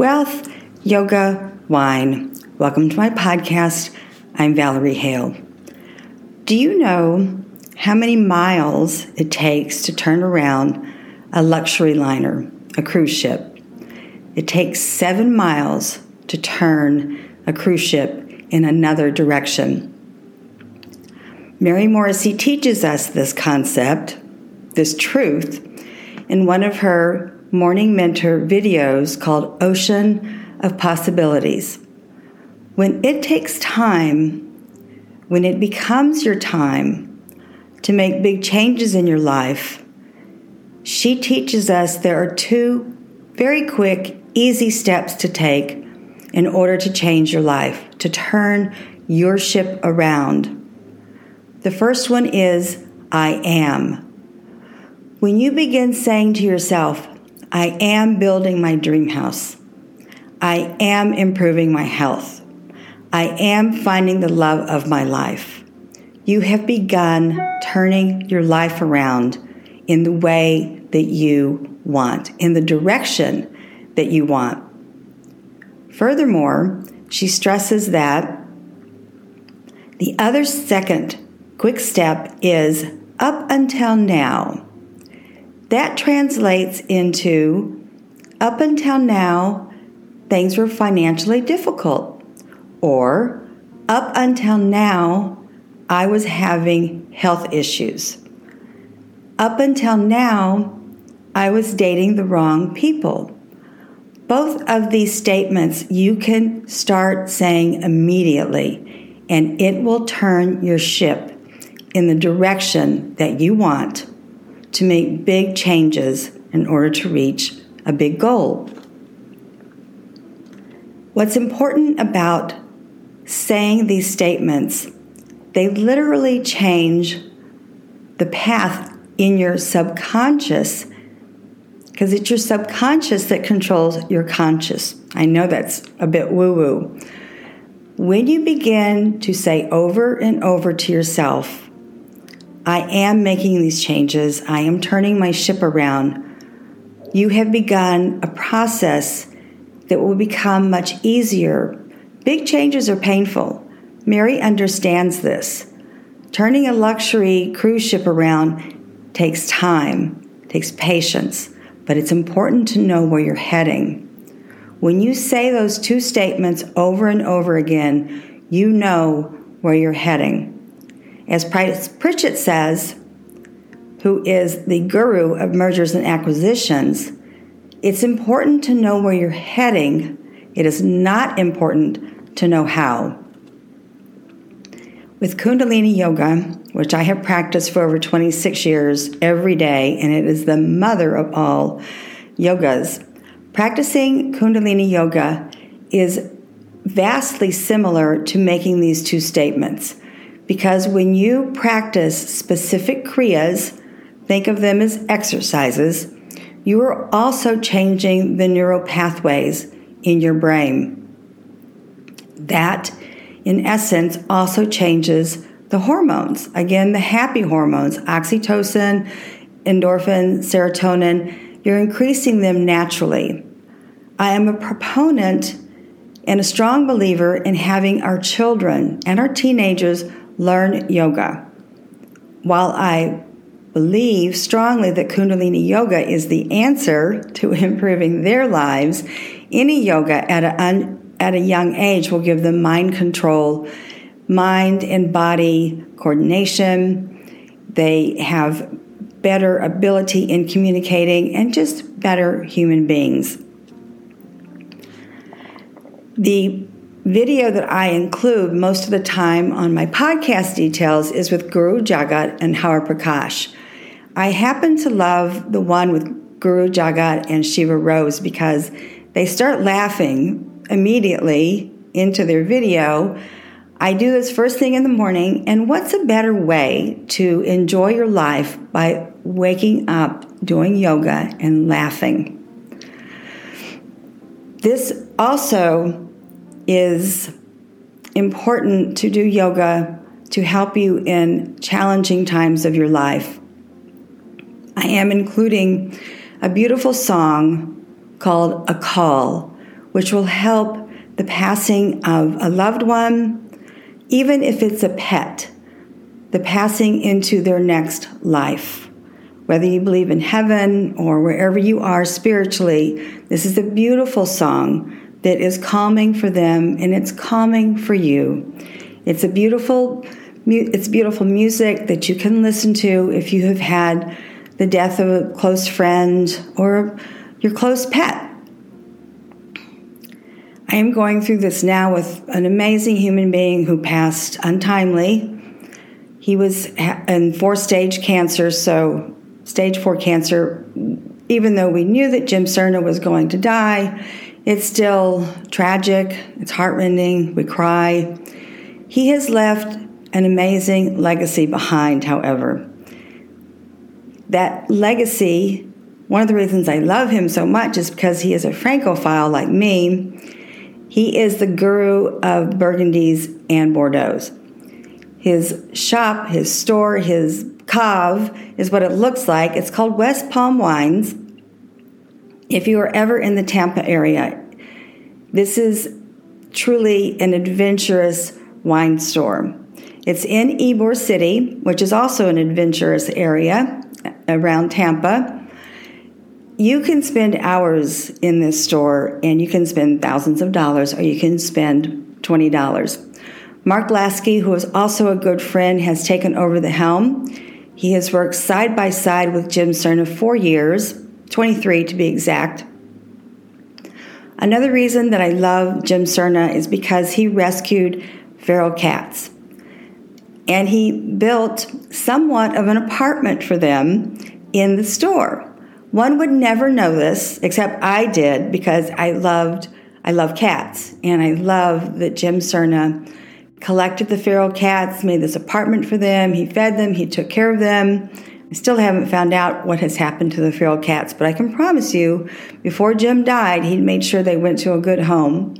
wealth, yoga, wine. Welcome to my podcast. I'm Valerie Hale. Do you know how many miles it takes to turn around a luxury liner, a cruise ship? It takes seven miles to turn a cruise ship in another direction. Mary Morrissey teaches us this concept, this truth, in one of her morning mentor videos called Ocean of Possibilities. When it takes time, when it becomes your time to make big changes in your life, she teaches us there are two very quick, easy steps to take in order to change your life, to turn your ship around. The first one is I am. When you begin saying to yourself, I am building my dream house, I am improving my health, I am finding the love of my life, you have begun turning your life around in the way that you want, in the direction that you want. Furthermore, she stresses that the other second quick step is up until now. That translates into up until now, things were financially difficult. Or up until now, I was having health issues. Up until now, I was dating the wrong people. Both of these statements you can start saying immediately, and it will turn your ship in the direction that you want to make big changes in order to reach a big goal. What's important about saying these statements, they literally change the path in your subconscious because it's your subconscious that controls your conscious. I know that's a bit woo woo. When you begin to say over and over to yourself, I am making these changes, I am turning my ship around, you have begun a process that will become much easier. Big changes are painful. Mary understands this. Turning a luxury cruise ship around takes time, takes patience but it's important to know where you're heading. When you say those two statements over and over again, you know where you're heading. As Pritchett says, who is the guru of mergers and acquisitions, it's important to know where you're heading. It is not important to know how. With Kundalini Yoga, which I have practiced for over 26 years every day, and it is the mother of all yogas, practicing Kundalini Yoga is vastly similar to making these two statements. Because when you practice specific Kriyas, think of them as exercises, you are also changing the neural pathways in your brain. That in essence, also changes the hormones. Again, the happy hormones, oxytocin, endorphin, serotonin, you're increasing them naturally. I am a proponent and a strong believer in having our children and our teenagers learn yoga. While I believe strongly that Kundalini Yoga is the answer to improving their lives, any yoga at an at a young age will give them mind control, mind and body coordination. They have better ability in communicating and just better human beings. The video that I include most of the time on my podcast details is with Guru Jagat and Hari Prakaash. I happen to love the one with Guru Jagat and Shiva Rose because they start laughing immediately into their video. I do this first thing in the morning, and what's a better way to enjoy your life by waking up, doing yoga, and laughing? This also is important to do yoga to help you in challenging times of your life. I am including a beautiful song called Akal which will help the passing of a loved one, even if it's a pet, the passing into their next life. Whether you believe in heaven or wherever you are spiritually, this is a beautiful song that is calming for them and it's calming for you. It's a beautiful it's beautiful music that you can listen to if you have had the death of a close friend or your close pet. I am going through this now with an amazing human being who passed untimely. He was in four stage cancer, so stage four cancer, even though we knew that Jim Sirna was going to die, it's still tragic, it's heartrending, we cry. He has left an amazing legacy behind, however. That legacy, one of the reasons I love him so much is because he is a Francophile like me. He is the guru of Burgundies and Bordeaux's. His shop, his store, his cave is what it looks like. It's called West Palm Wines. If you are ever in the Tampa area, this is truly an adventurous wine store. It's in Ybor City, which is also an adventurous area uh, around Tampa. You can spend hours in this store and you can spend thousands of dollars or you can spend $20. Mark Lasky, who is also a good friend, has taken over the helm. He has worked side by side with Jim Sirna for years, 23 to be exact. Another reason that I love Jim Sirna is because he rescued feral cats. And he built somewhat of an apartment for them in the store. One would never know this, except I did because I loved I love cats, and I love that Jim Sirna collected the feral cats, made this apartment for them. He fed them, he took care of them. I still haven't found out what has happened to the feral cats, but I can promise you, before Jim died, he made sure they went to a good home.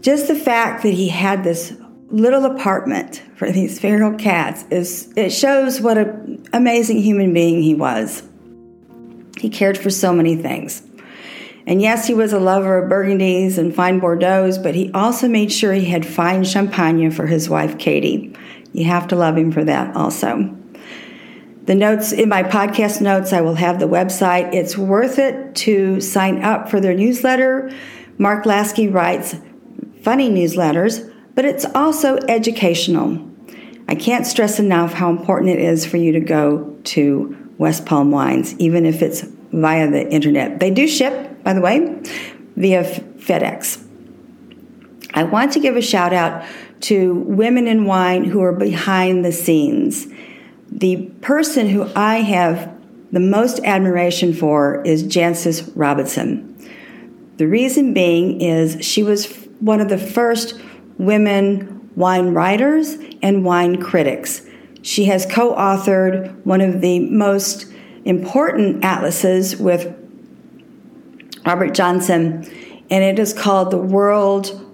Just the fact that he had this little apartment for these feral cats is it shows what an amazing human being he was. He cared for so many things. And yes, he was a lover of Burgundies and fine Bordeaux's, but he also made sure he had fine champagne for his wife, Katie. You have to love him for that also. The notes in my podcast notes, I will have the website. It's worth it to sign up for their newsletter. Mark Lasky writes funny newsletters, but it's also educational. I can't stress enough how important it is for you to go to West Palm Wines, even if it's via the internet. They do ship by the way, via FedEx. I want to give a shout out to women in wine who are behind the scenes. The person who I have the most admiration for is Jancis Robinson. The reason being is she was one of the first women wine writers and wine critics. She has co authored one of the most important atlases with Robert Johnson, and it is called the World.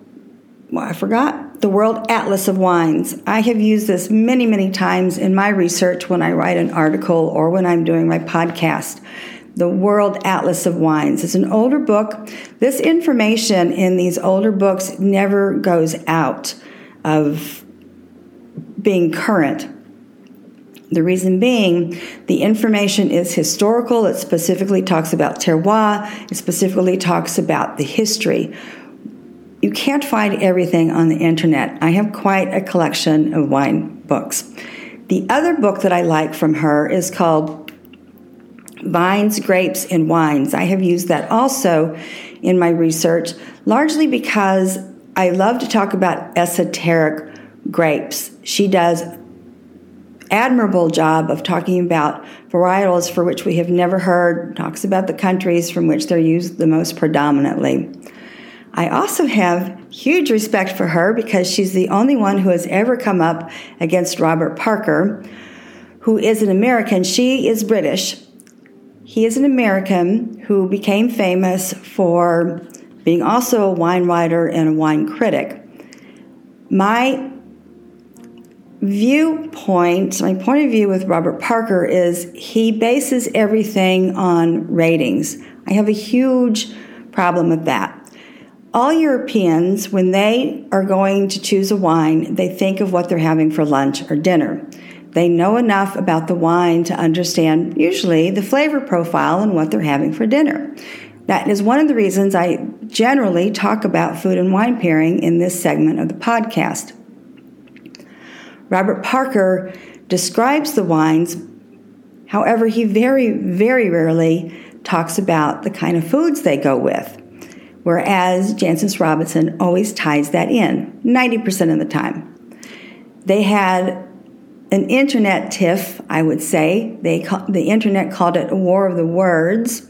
Well, I forgot the World Atlas of Wines. I have used this many, many times in my research when I write an article or when I'm doing my podcast. The World Atlas of Wines. It's an older book. This information in these older books never goes out of being current. The reason being, the information is historical. It specifically talks about terroir. It specifically talks about the history. You can't find everything on the internet. I have quite a collection of wine books. The other book that I like from her is called Vines, Grapes, and Wines. I have used that also in my research, largely because I love to talk about esoteric grapes. She does admirable job of talking about varietals for which we have never heard, talks about the countries from which they're used the most predominantly. I also have huge respect for her because she's the only one who has ever come up against Robert Parker, who is an American. She is British. He is an American who became famous for being also a wine writer and a wine critic. My viewpoint, my point of view with Robert Parker is he bases everything on ratings. I have a huge problem with that. All Europeans, when they are going to choose a wine, they think of what they're having for lunch or dinner. They know enough about the wine to understand, usually, the flavor profile and what they're having for dinner. That is one of the reasons I generally talk about food and wine pairing in this segment of the podcast. Robert Parker describes the wines, however, he very, very rarely talks about the kind of foods they go with whereas Jancis Robinson always ties that in 90% of the time. They had an internet tiff, I would say. They call, the internet called it a war of the words.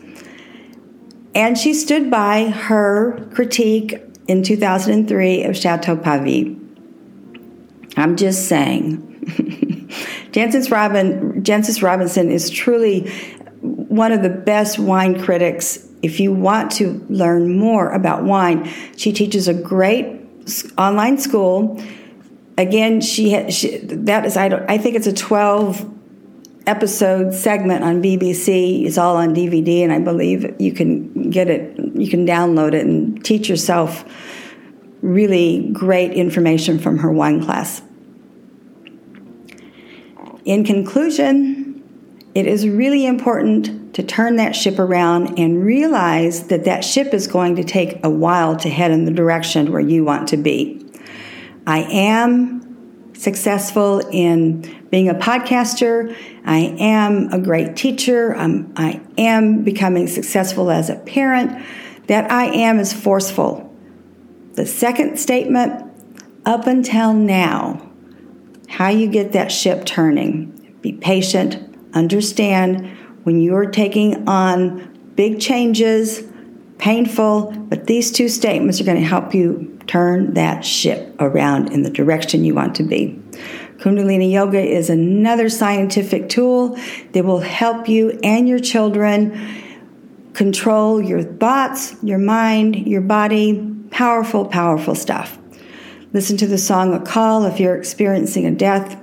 And she stood by her critique in 2003 of Chateau Pavie. I'm just saying. Jancis, Robin, Jancis Robinson is truly one of the best wine critics if you want to learn more about wine, she teaches a great online school. Again, she, she that is I don't I think it's a 12 episode segment on BBC. It's all on DVD and I believe you can get it you can download it and teach yourself really great information from her wine class. In conclusion, it is really important to turn that ship around and realize that that ship is going to take a while to head in the direction where you want to be. I am successful in being a podcaster. I am a great teacher. I'm, I am becoming successful as a parent. That I am is forceful. The second statement, up until now, how you get that ship turning. Be patient, understand when you're taking on big changes, painful, but these two statements are going to help you turn that ship around in the direction you want to be. Kundalini Yoga is another scientific tool that will help you and your children control your thoughts, your mind, your body. Powerful, powerful stuff. Listen to the song Akal if you're experiencing a death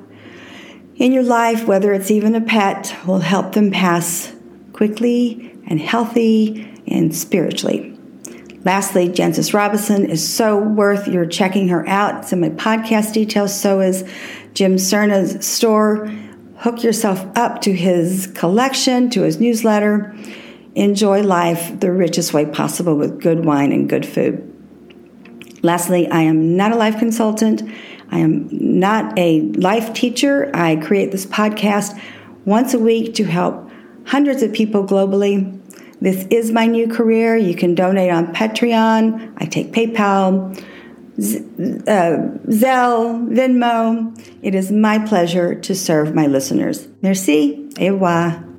in your life, whether it's even a pet, will help them pass quickly and healthy and spiritually. Lastly, Jancis Robinson is so worth your checking her out. It's in my podcast details. So is Jim Sirna's store. Hook yourself up to his collection, to his newsletter. Enjoy life the richest way possible with good wine and good food. Lastly, I am not a life consultant. I am not a life teacher. I create this podcast once a week to help hundreds of people globally. This is my new career. You can donate on Patreon. I take PayPal, uh, Zelle, Venmo. It is my pleasure to serve my listeners. Merci. Au revoir.